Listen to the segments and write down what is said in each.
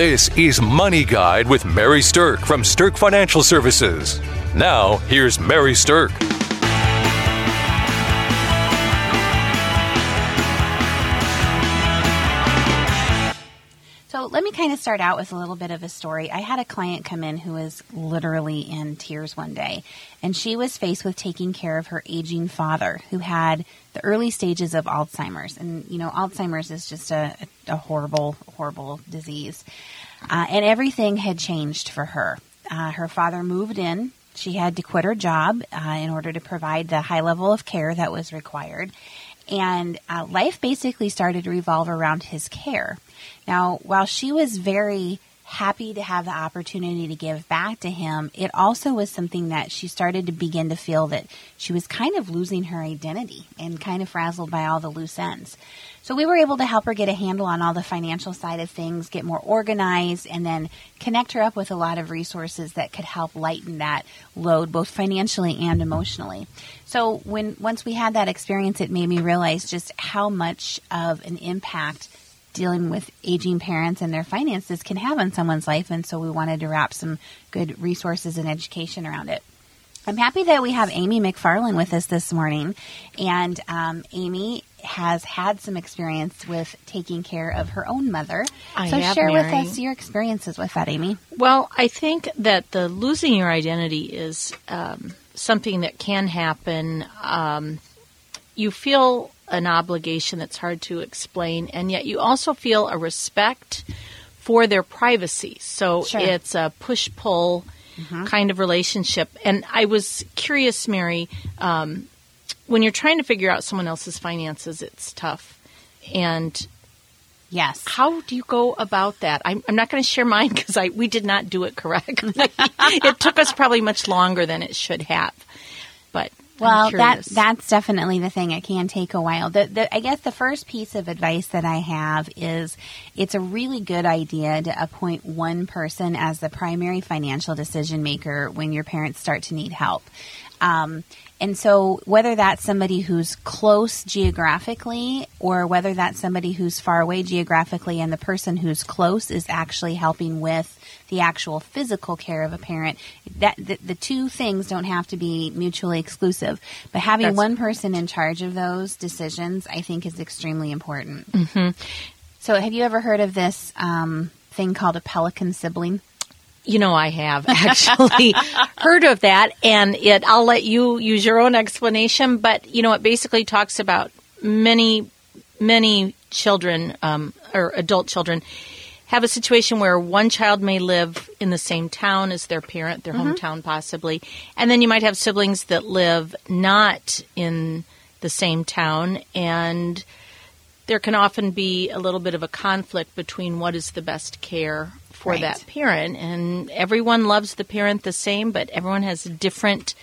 This is Money Guide with Mary Sterk from Sterk Financial Services. Now, here's Mary Sterk. Kind of start out with a little bit of a story. I had a client come in who was literally in tears one day, and she was faced with taking care of her aging father who had the early stages of Alzheimer's. And, you know, Alzheimer's is just a, a horrible, horrible disease. Uh, and everything had changed for her. Uh, her father moved in. She had to quit her job uh, in order to provide the high level of care that was required. And uh, life basically started to revolve around his care. Now, while she was very happy to have the opportunity to give back to him, it also was something that she started to begin to feel that she was kind of losing her identity and kind of frazzled by all the loose ends. So we were able to help her get a handle on all the financial side of things, get more organized, and then connect her up with a lot of resources that could help lighten that load both financially and emotionally. So when once we had that experience, it made me realize just how much of an impact dealing with aging parents and their finances can have on someone's life. And so we wanted to wrap some good resources and education around it. I'm happy that we have Amy McFarland with us this morning. And um, Amy has had some experience with taking care of her own mother. I so share with us your experiences with that, Amy. Well, I think that the losing your identity is um, something that can happen. Um, you feel an obligation that's hard to explain, and yet you also feel a respect for their privacy. So Sure. it's a push pull kind of relationship. And I was curious, Mary, um, when you're trying to figure out someone else's finances, it's tough. And Yes. how do you go about that? I'm, I'm not going to share mine because I we did not do it correctly. it took us probably much longer than it should have. But Well, that that's definitely the thing. It can take a while. The, the, I guess the first piece of advice that I have is it's a really good idea to appoint one person as the primary financial decision maker when your parents start to need help. Um, and so, whether that's somebody who's close geographically or whether that's somebody who's far away geographically and the person who's close is actually helping with the actual physical care of a parent, that the, the two things don't have to be mutually exclusive. But having That's- one person in charge of those decisions, I think, is extremely important. Mm-hmm. So, have you ever heard of this um, thing called a pelican sibling? you know I have actually heard of that, and it. I'll let you use your own explanation. But you know, it basically talks about many, many children um, or adult children have a situation where one child may live in the same town as their parent, their mm-hmm. hometown possibly, and then you might have siblings that live not in the same town and there can often be a little bit of a conflict between what is the best care for Right. that parent. And everyone loves the parent the same but everyone has different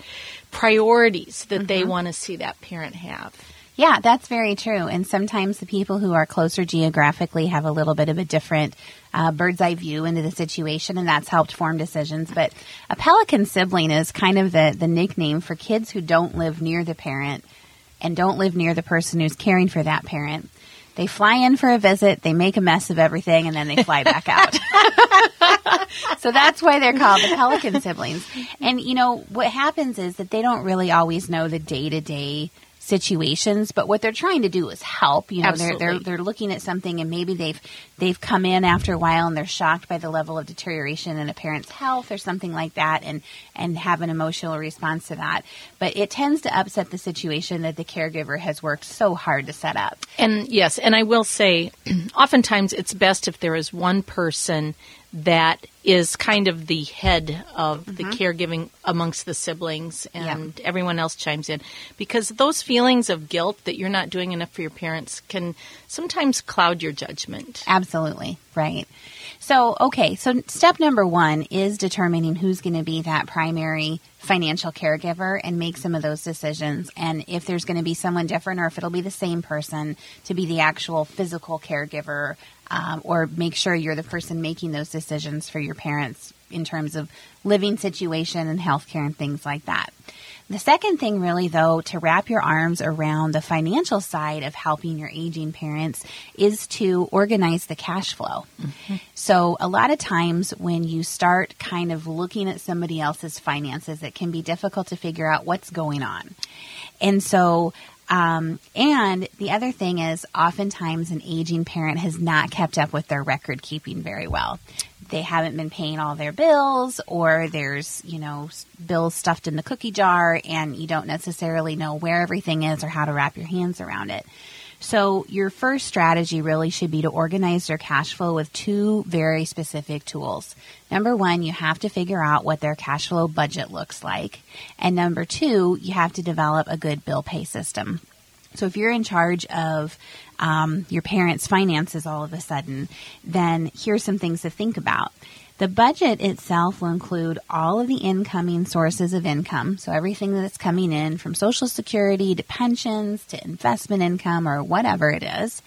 priorities that they mm-hmm. want to see that parent have Yeah, that's very true. And sometimes the people who are closer geographically have a little bit of a different uh, bird's eye view into the situation, and that's helped form decisions. But a pelican sibling is kind of the, the nickname for kids who don't live near the parent and don't live near the person who's caring for that parent. They fly in for a visit, they make a mess of everything, and then they fly back out. so that's why they're called the pelican siblings. And you know what happens is that they don't really always know the day to day situations, but what they're trying to do is help. You know, they're they're they're looking at something and maybe they've they've come in after a while and they're shocked by the level of deterioration in a parent's health or something like that and and have an emotional response to that. But it tends to upset the situation that the caregiver has worked so hard to set up. And yes, and I will say, oftentimes it's best if there is one person that is kind of the head of the mm-hmm. caregiving amongst the siblings and everyone else chimes in because those feelings of guilt that you're not doing enough for your parents can sometimes cloud your judgment. Absolutely. Right. So, okay. So, step number one is determining who's going to be that primary financial caregiver and make some of those decisions. And if there's going to be someone different or if it'll be the same person to be the actual physical caregiver, um, or make sure you're the person making those decisions for your parents in terms of living situation and healthcare and things like that. The second thing, really, though, to wrap your arms around the financial side of helping your aging parents is to organize the cash flow. Mm-hmm. So, a lot of times when you start kind of looking at somebody else's finances, it can be difficult to figure out what's going on. And so, um, and the other thing is, oftentimes an aging parent has not kept up with their record keeping very well. They haven't been paying all their bills, or there's, you know, bills stuffed in the cookie jar, and you don't necessarily know where everything is or how to wrap your hands around it. So, your first strategy really should be to organize your cash flow with two very specific tools. Number one, you have to figure out what their cash flow budget looks like. And number two, you have to develop a good bill pay system. So, if you're in charge of um, your parents' finances all of a sudden, then here's some things to think about. The budget itself will include all of the incoming sources of income. So everything that's coming in from Social Security to pensions to investment income or whatever it is.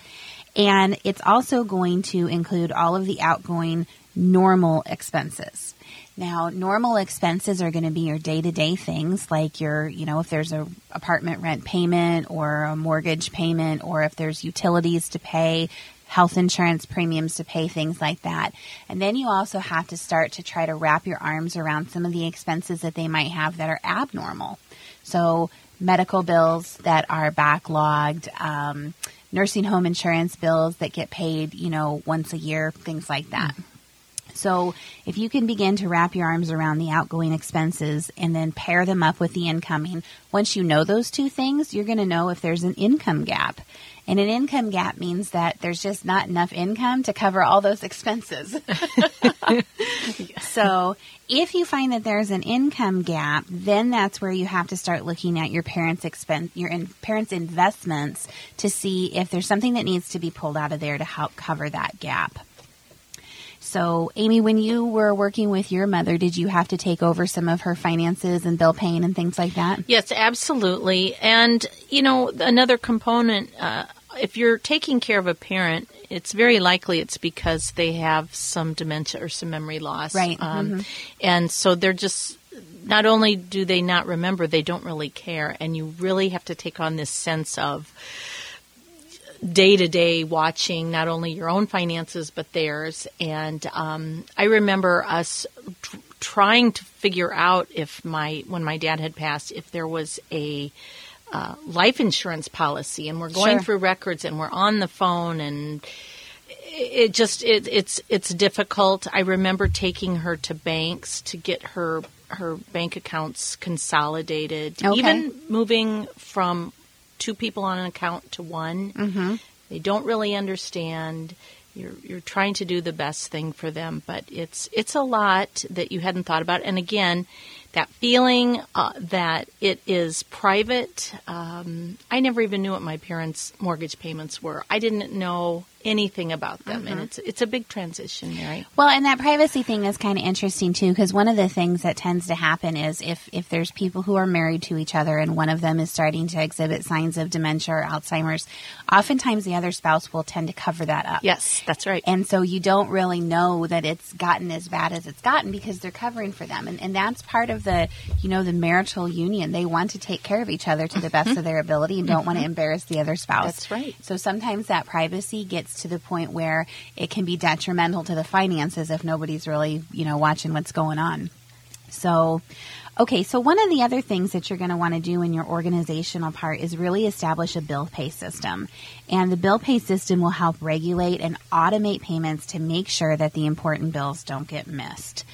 And it's also going to include all of the outgoing normal expenses. Now, normal expenses are going to be your day to day things like your, you know, if there's a apartment rent payment or a mortgage payment or if there's utilities to pay, health insurance premiums to pay, things like that. And then you also have to start to try to wrap your arms around some of the expenses that they might have that are abnormal. So, medical bills that are backlogged, um, nursing home insurance bills that get paid, you know, once a year, things like that. Mm-hmm. So, if you can begin to wrap your arms around the outgoing expenses and then pair them up with the incoming, once you know those two things, you're going to know if there's an income gap. And an income gap means that there's just not enough income to cover all those expenses. so, if you find that there's an income gap, then that's where you have to start looking at your parents' expense, your in, parents' investments to see if there's something that needs to be pulled out of there to help cover that gap. So, Amy, when you were working with your mother, did you have to take over some of her finances and bill paying and things like that? Yes, absolutely. And, you know, another component uh, if you're taking care of a parent, it's very likely it's because they have some dementia or some memory loss. Right. Um, mm-hmm. And so they're just, not only do they not remember, they don't really care. And you really have to take on this sense of day to day watching not only your own finances, but theirs. And um, I remember us. T- trying to figure out if my when my dad had passed if there was a uh, life insurance policy, and we're going sure. through records, and we're on the phone, and it just it, it's it's difficult. I remember taking her to banks to get her her bank accounts consolidated, okay. even moving from two people on an account to one. Mm-hmm. They don't really understand. You're you're trying to do the best thing for them, but it's it's a lot that you hadn't thought about. And again, that feeling uh, that it is private. Um, I never even knew what my parents' mortgage payments were. I didn't know anything about them, mm-hmm. and it's it's a big transition, Mary. Well, and that privacy thing is kind of interesting too, because one of the things that tends to happen is if if there's people who are married to each other and one of them is starting to exhibit signs of dementia or Alzheimer's, oftentimes the other spouse will tend to cover that up. Yes, that's right. And so you don't really know that it's gotten as bad as it's gotten because they're covering for them, and and that's part of the you know the marital union. They want to take care of each other to the best mm-hmm. of their ability and don't mm-hmm. want to embarrass the other spouse. That's right. So sometimes that privacy gets to the point where it can be detrimental to the finances if nobody's really, you know, watching what's going on. So, okay, so one of the other things that you're going to want to do in your organizational part is really establish a bill pay system. And the bill pay system will help regulate and automate payments to make sure that the important bills don't get missed.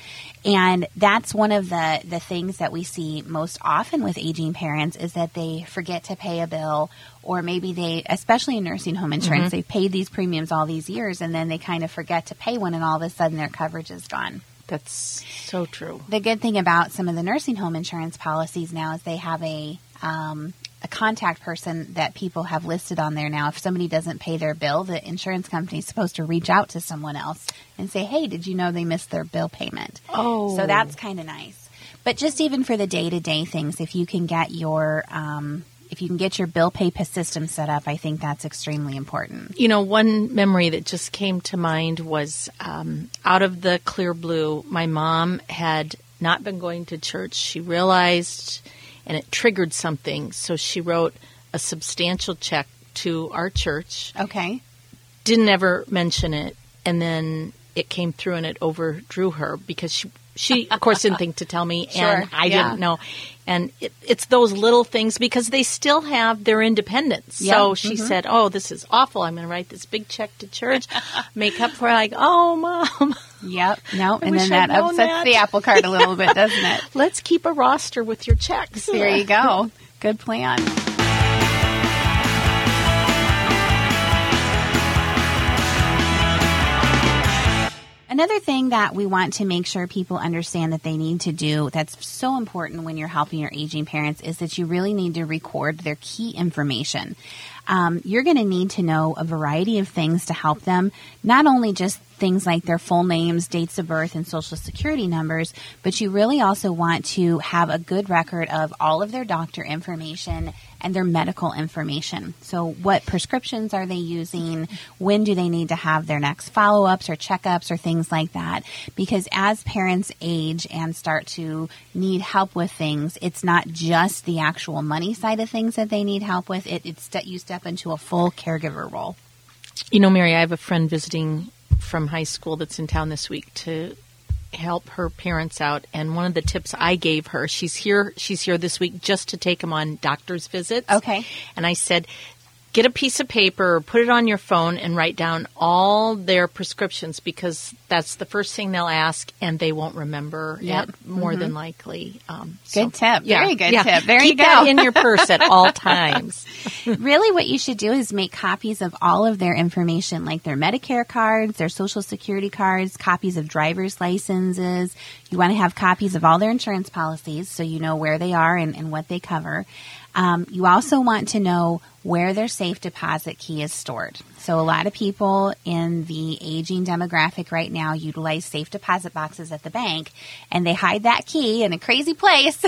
And that's one of the, the things that we see most often with aging parents is that they forget to pay a bill or maybe they, especially in nursing home insurance, mm-hmm. they've paid these premiums all these years and then they kind of forget to pay one and all of a sudden their coverage is gone. That's so true. The good thing about some of the nursing home insurance policies now is they have a um, a contact person that people have listed on there now. If somebody doesn't pay their bill, the insurance company is supposed to reach out to someone else and say, "Hey, did you know they missed their bill payment?" Oh, so that's kind of nice. But just even for the day to day things, if you can get your um, if you can get your bill pay system set up, I think that's extremely important. You know, one memory that just came to mind was um, out of the clear blue. My mom had not been going to church. She realized and it triggered something. So she wrote a substantial check to our church. Okay. Didn't ever mention it, and then it came through and it overdrew her because she she of course didn't think to tell me Sure, and I yeah. didn't know. And it, it's those little things because they still have their independence. Yeah, So she mhm. said, "Oh, this is awful. I'm going to write this big check to church, make up for." it." Like, "Oh, mom, Yep. No, and then that upsets that. the apple cart a little bit, doesn't it? let's keep a roster with your checks." There you go. Good plan. Another thing that we want to make sure people understand that they need to do that's so important when you're helping your aging parents is that you really need to record their key information. Um, you're going to need to know a variety of things to help them, not only just things like their full names, dates of birth, and social security numbers, but you really also want to have a good record of all of their doctor information and their medical information. So, what prescriptions are they using? When do they need to have their next follow ups or checkups or things like that? Because as parents age and start to need help with things, it's not just the actual money side of things that they need help with. It, it's that you step into a full caregiver role. You know, Mary, I have a friend visiting from high school that's in town this week to help her parents out and one of the tips I gave her she's here she's here this week just to take them on doctor's visits Okay. and I said get a piece of paper or put it on your phone and write down all their prescriptions because that's the first thing they'll ask and they won't remember Yep. it more than likely um, Good tip. Very good yeah. tip. There Keep you go. that in your purse at all times really what you should do is make copies of all of their information like their medicare cards their social security cards copies of driver's licenses you want to have copies of all their insurance policies so you know where they are and, and what they cover um, you also want to know where their safe deposit key is stored so a lot of people in the aging demographic right now utilize safe deposit boxes at the bank and they hide that key in a crazy place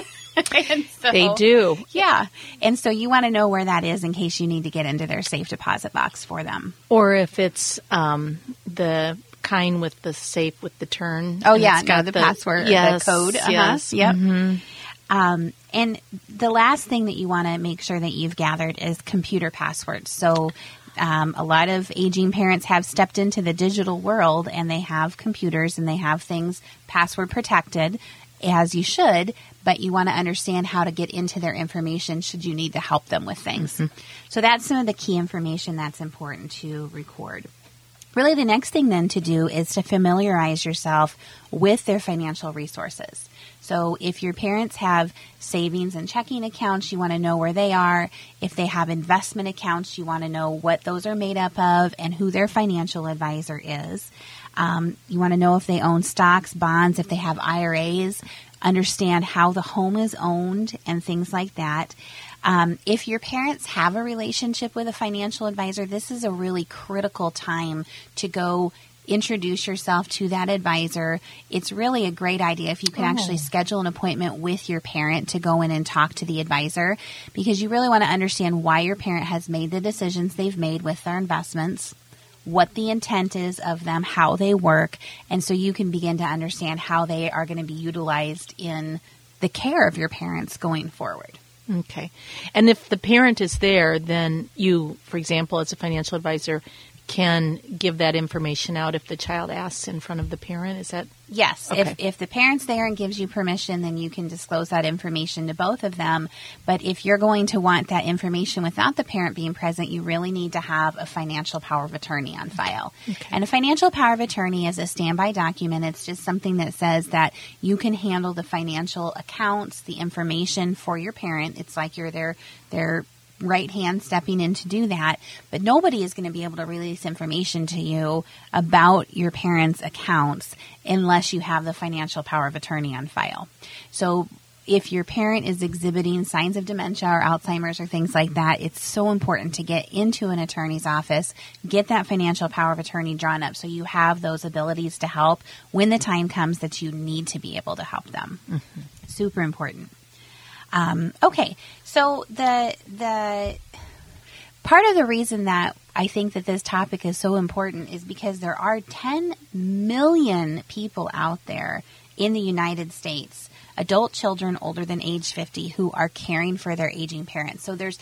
so- they do yeah. And so you want to know where that is in case you need to get into their safe deposit box for them. Or if it's um, the kind with the safe with the turn. Oh, yeah. it's No, got the, password, or yes, the code. Uh-huh. Yes. Yep. Um, and the last thing that you want to make sure that you've gathered is computer passwords. So um, a lot of aging parents have stepped into the digital world and they have computers and they have things password protected as you should, but you want to understand how to get into their information should you need to help them with things. So that's some of the key information that's important to record. Really, the next thing then to do is to familiarize yourself with their financial resources. So, if your parents have savings and checking accounts, you want to know where they are. If they have investment accounts, you want to know what those are made up of and who their financial advisor is. Um, you want to know if they own stocks, bonds, if they have IRAs, understand how the home is owned, and things like that. Um, if your parents have a relationship with a financial advisor, this is a really critical time to go introduce yourself to that advisor. It's really a great idea if you can actually schedule an appointment with your parent to go in and talk to the advisor because you really want to understand why your parent has made the decisions they've made with their investments what the intent is of them, how they work, and so you can begin to understand how they are going to be utilized in the care of your parents going forward. Okay. And if the parent is there, then you, for example, as a financial advisor, can give that information out if the child asks in front of the parent. Is that Yes, Okay. if, if the parent's there and gives you permission, then you can disclose that information to both of them. But if you're going to want that information without the parent being present, you really need to have a financial power of attorney on file. And a financial power of attorney is a standby document. It's just something that says that you can handle the financial accounts, the information for your parent. It's like you're their their right hand stepping in to do that, but nobody is going to be able to release information to you about your parents' accounts unless you have the financial power of attorney on file. So if your parent is exhibiting signs of dementia or Alzheimer's or things like that, it's so important to get into an attorney's office, get that financial power of attorney drawn up so you have those abilities to help when the time comes that you need to be able to help them. Mm-hmm. Super important. Um, okay, so the the part of the reason that I think that this topic is so important is because there are 10 million people out there in the United States adult children older than age 50 who are caring for their aging parents. So there's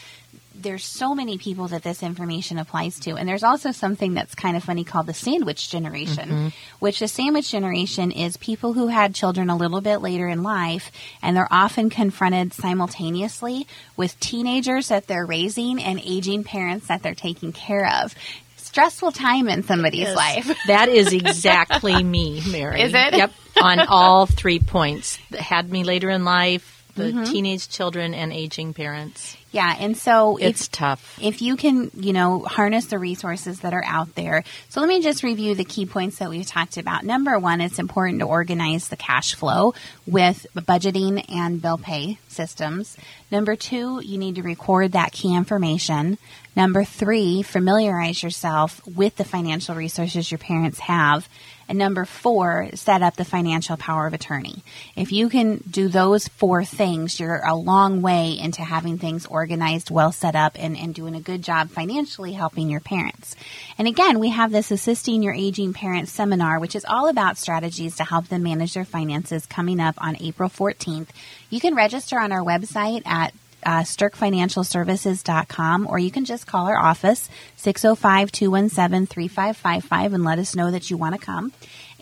there's so many people that this information applies to. And there's also something that's kind of funny called the sandwich generation, mm-hmm. which the sandwich generation is people who had children a little bit later in life and they're often confronted simultaneously with teenagers that they're raising and aging parents that they're taking care of stressful time in somebody's yes. life. that is exactly me, Mary. Is it? Yep. On all three points. Had me later in life, the mm-hmm. teenage children and aging parents. Yeah, and so it's if, tough. If you can, you know, harness the resources that are out there. So let me just review the key points that we've talked about. Number one, it's important to organize the cash flow with budgeting and bill pay systems. Number two, you need to record that key information. Number three, familiarize yourself with the financial resources your parents have. And number four, set up the financial power of attorney. If you can do those four things, you're a long way into having things organized, well set up, and, and doing a good job financially helping your parents. And again, we have this Assisting Your Aging Parents seminar, which is all about strategies to help them manage their finances coming up on April 14th. You can register on our website at uh, SterkFinancialServices.com, or you can just call our office, 605 217 3555, and let us know that you want to come.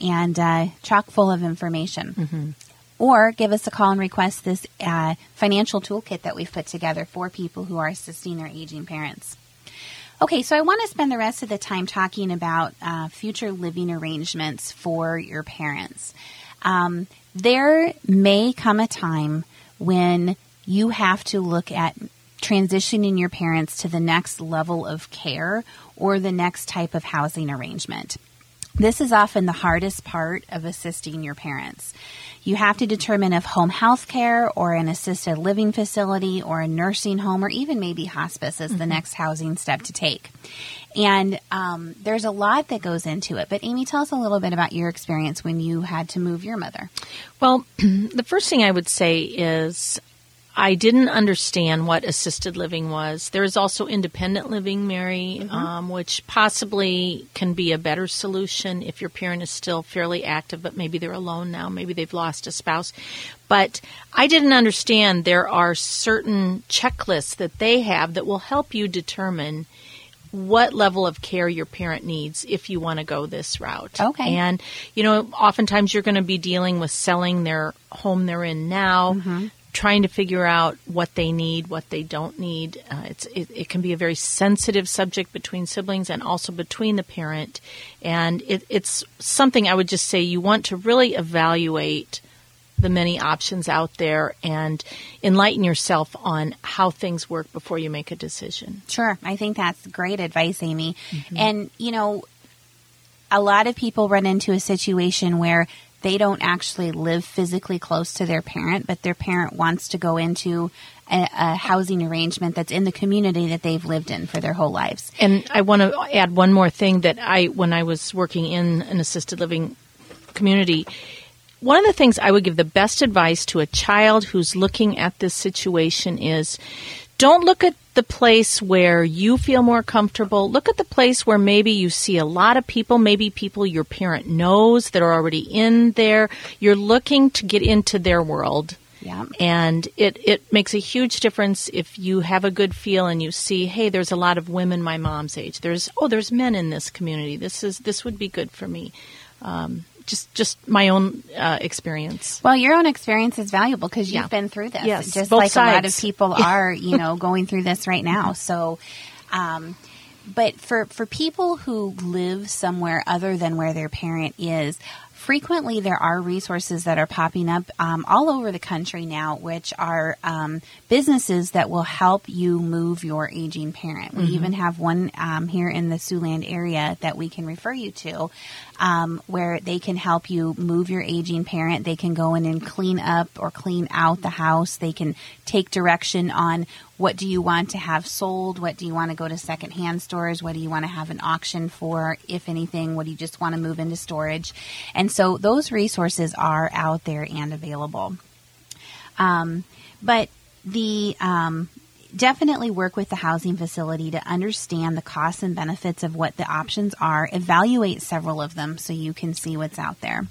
And uh, chock full of information. Mm-hmm. Or give us a call and request this uh, financial toolkit that we've put together for people who are assisting their aging parents. Okay, so I want to spend the rest of the time talking about uh, future living arrangements for your parents. Um, there may come a time when you have to look at transitioning your parents to the next level of care or the next type of housing arrangement. This is often the hardest part of assisting your parents. You have to determine if home health care or an assisted living facility or a nursing home or even maybe hospice is mm-hmm. the next housing step to take. And um, there's a lot that goes into it. But Amy, tell us a little bit about your experience when you had to move your mother. Well, the first thing I would say is I didn't understand what assisted living was. There is also independent living, Mary, mm-hmm. um, which possibly can be a better solution if your parent is still fairly active, but maybe they're alone now. Maybe they've lost a spouse. But I didn't understand there are certain checklists that they have that will help you determine what level of care your parent needs if you want to go this route. Okay. And, you know, oftentimes you're going to be dealing with selling their home they're in now. Mm-hmm trying to figure out what they need, what they don't need. Uh, it's it, it, can be a very sensitive subject between siblings and also between the parent, and it, it's something I would just say you want to really evaluate the many options out there and enlighten yourself on how things work before you make a decision. Sure, I think that's great advice, Amy. Mm-hmm. And you know, a lot of people run into a situation where they don't actually live physically close to their parent, but their parent wants to go into a, a, housing arrangement that's in the community that they've lived in for their whole lives. And I want to add one more thing that I, when I was working in an assisted living community, one of the things I would give the best advice to a child who's looking at this situation is don't look at the place where you feel more comfortable. Look at the place where maybe you see a lot of people, maybe people your parent knows that are already in there. You're looking to get into their world. Yeah. And it, it makes a huge difference if you have a good feel and you see, hey, there's a lot of women my mom's age. There's oh, there's men in this community. This is this would be good for me. Um, just just my own uh, experience. Well, your own experience is valuable because you've yeah. been through this. Yes, just like sides. a lot of people are, you know, going through this right now. So, um, but for for people who live somewhere other than where their parent is, frequently there are resources that are popping up um, all over the country now, which are um, businesses that will help you move your aging parent. We mm-hmm. even have one um, here in the Siouxland area that we can refer you to, um, where they can help you move your aging parent. They can go in and clean up or clean out the house. They can take direction on what do you want to have sold? What do you want to go to secondhand stores? What do you want to have an auction for, if anything? What do you just want to move into storage? And so those resources are out there and available. Um, but the um, definitely work with the housing facility to understand the costs and benefits of what the options are. Evaluate several of them so you can see what's out there.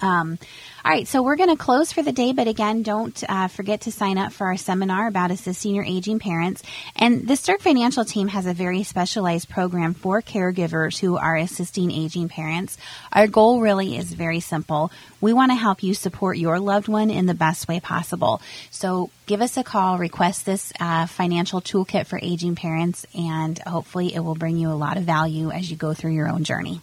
Um, all right, so we're going to close for the day, but again, don't uh, forget to sign up for our seminar about assisting your aging parents. And the Sterk Financial team has a very specialized program for caregivers who are assisting aging parents. Our goal really is very simple. We want to help you support your loved one in the best way possible. So give us a call, request this uh, financial toolkit for aging parents, and hopefully it will bring you a lot of value as you go through your own journey.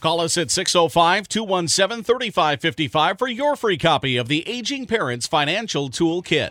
Call us at 605 217 3555 for your free copy of the Aging Parents Financial Toolkit.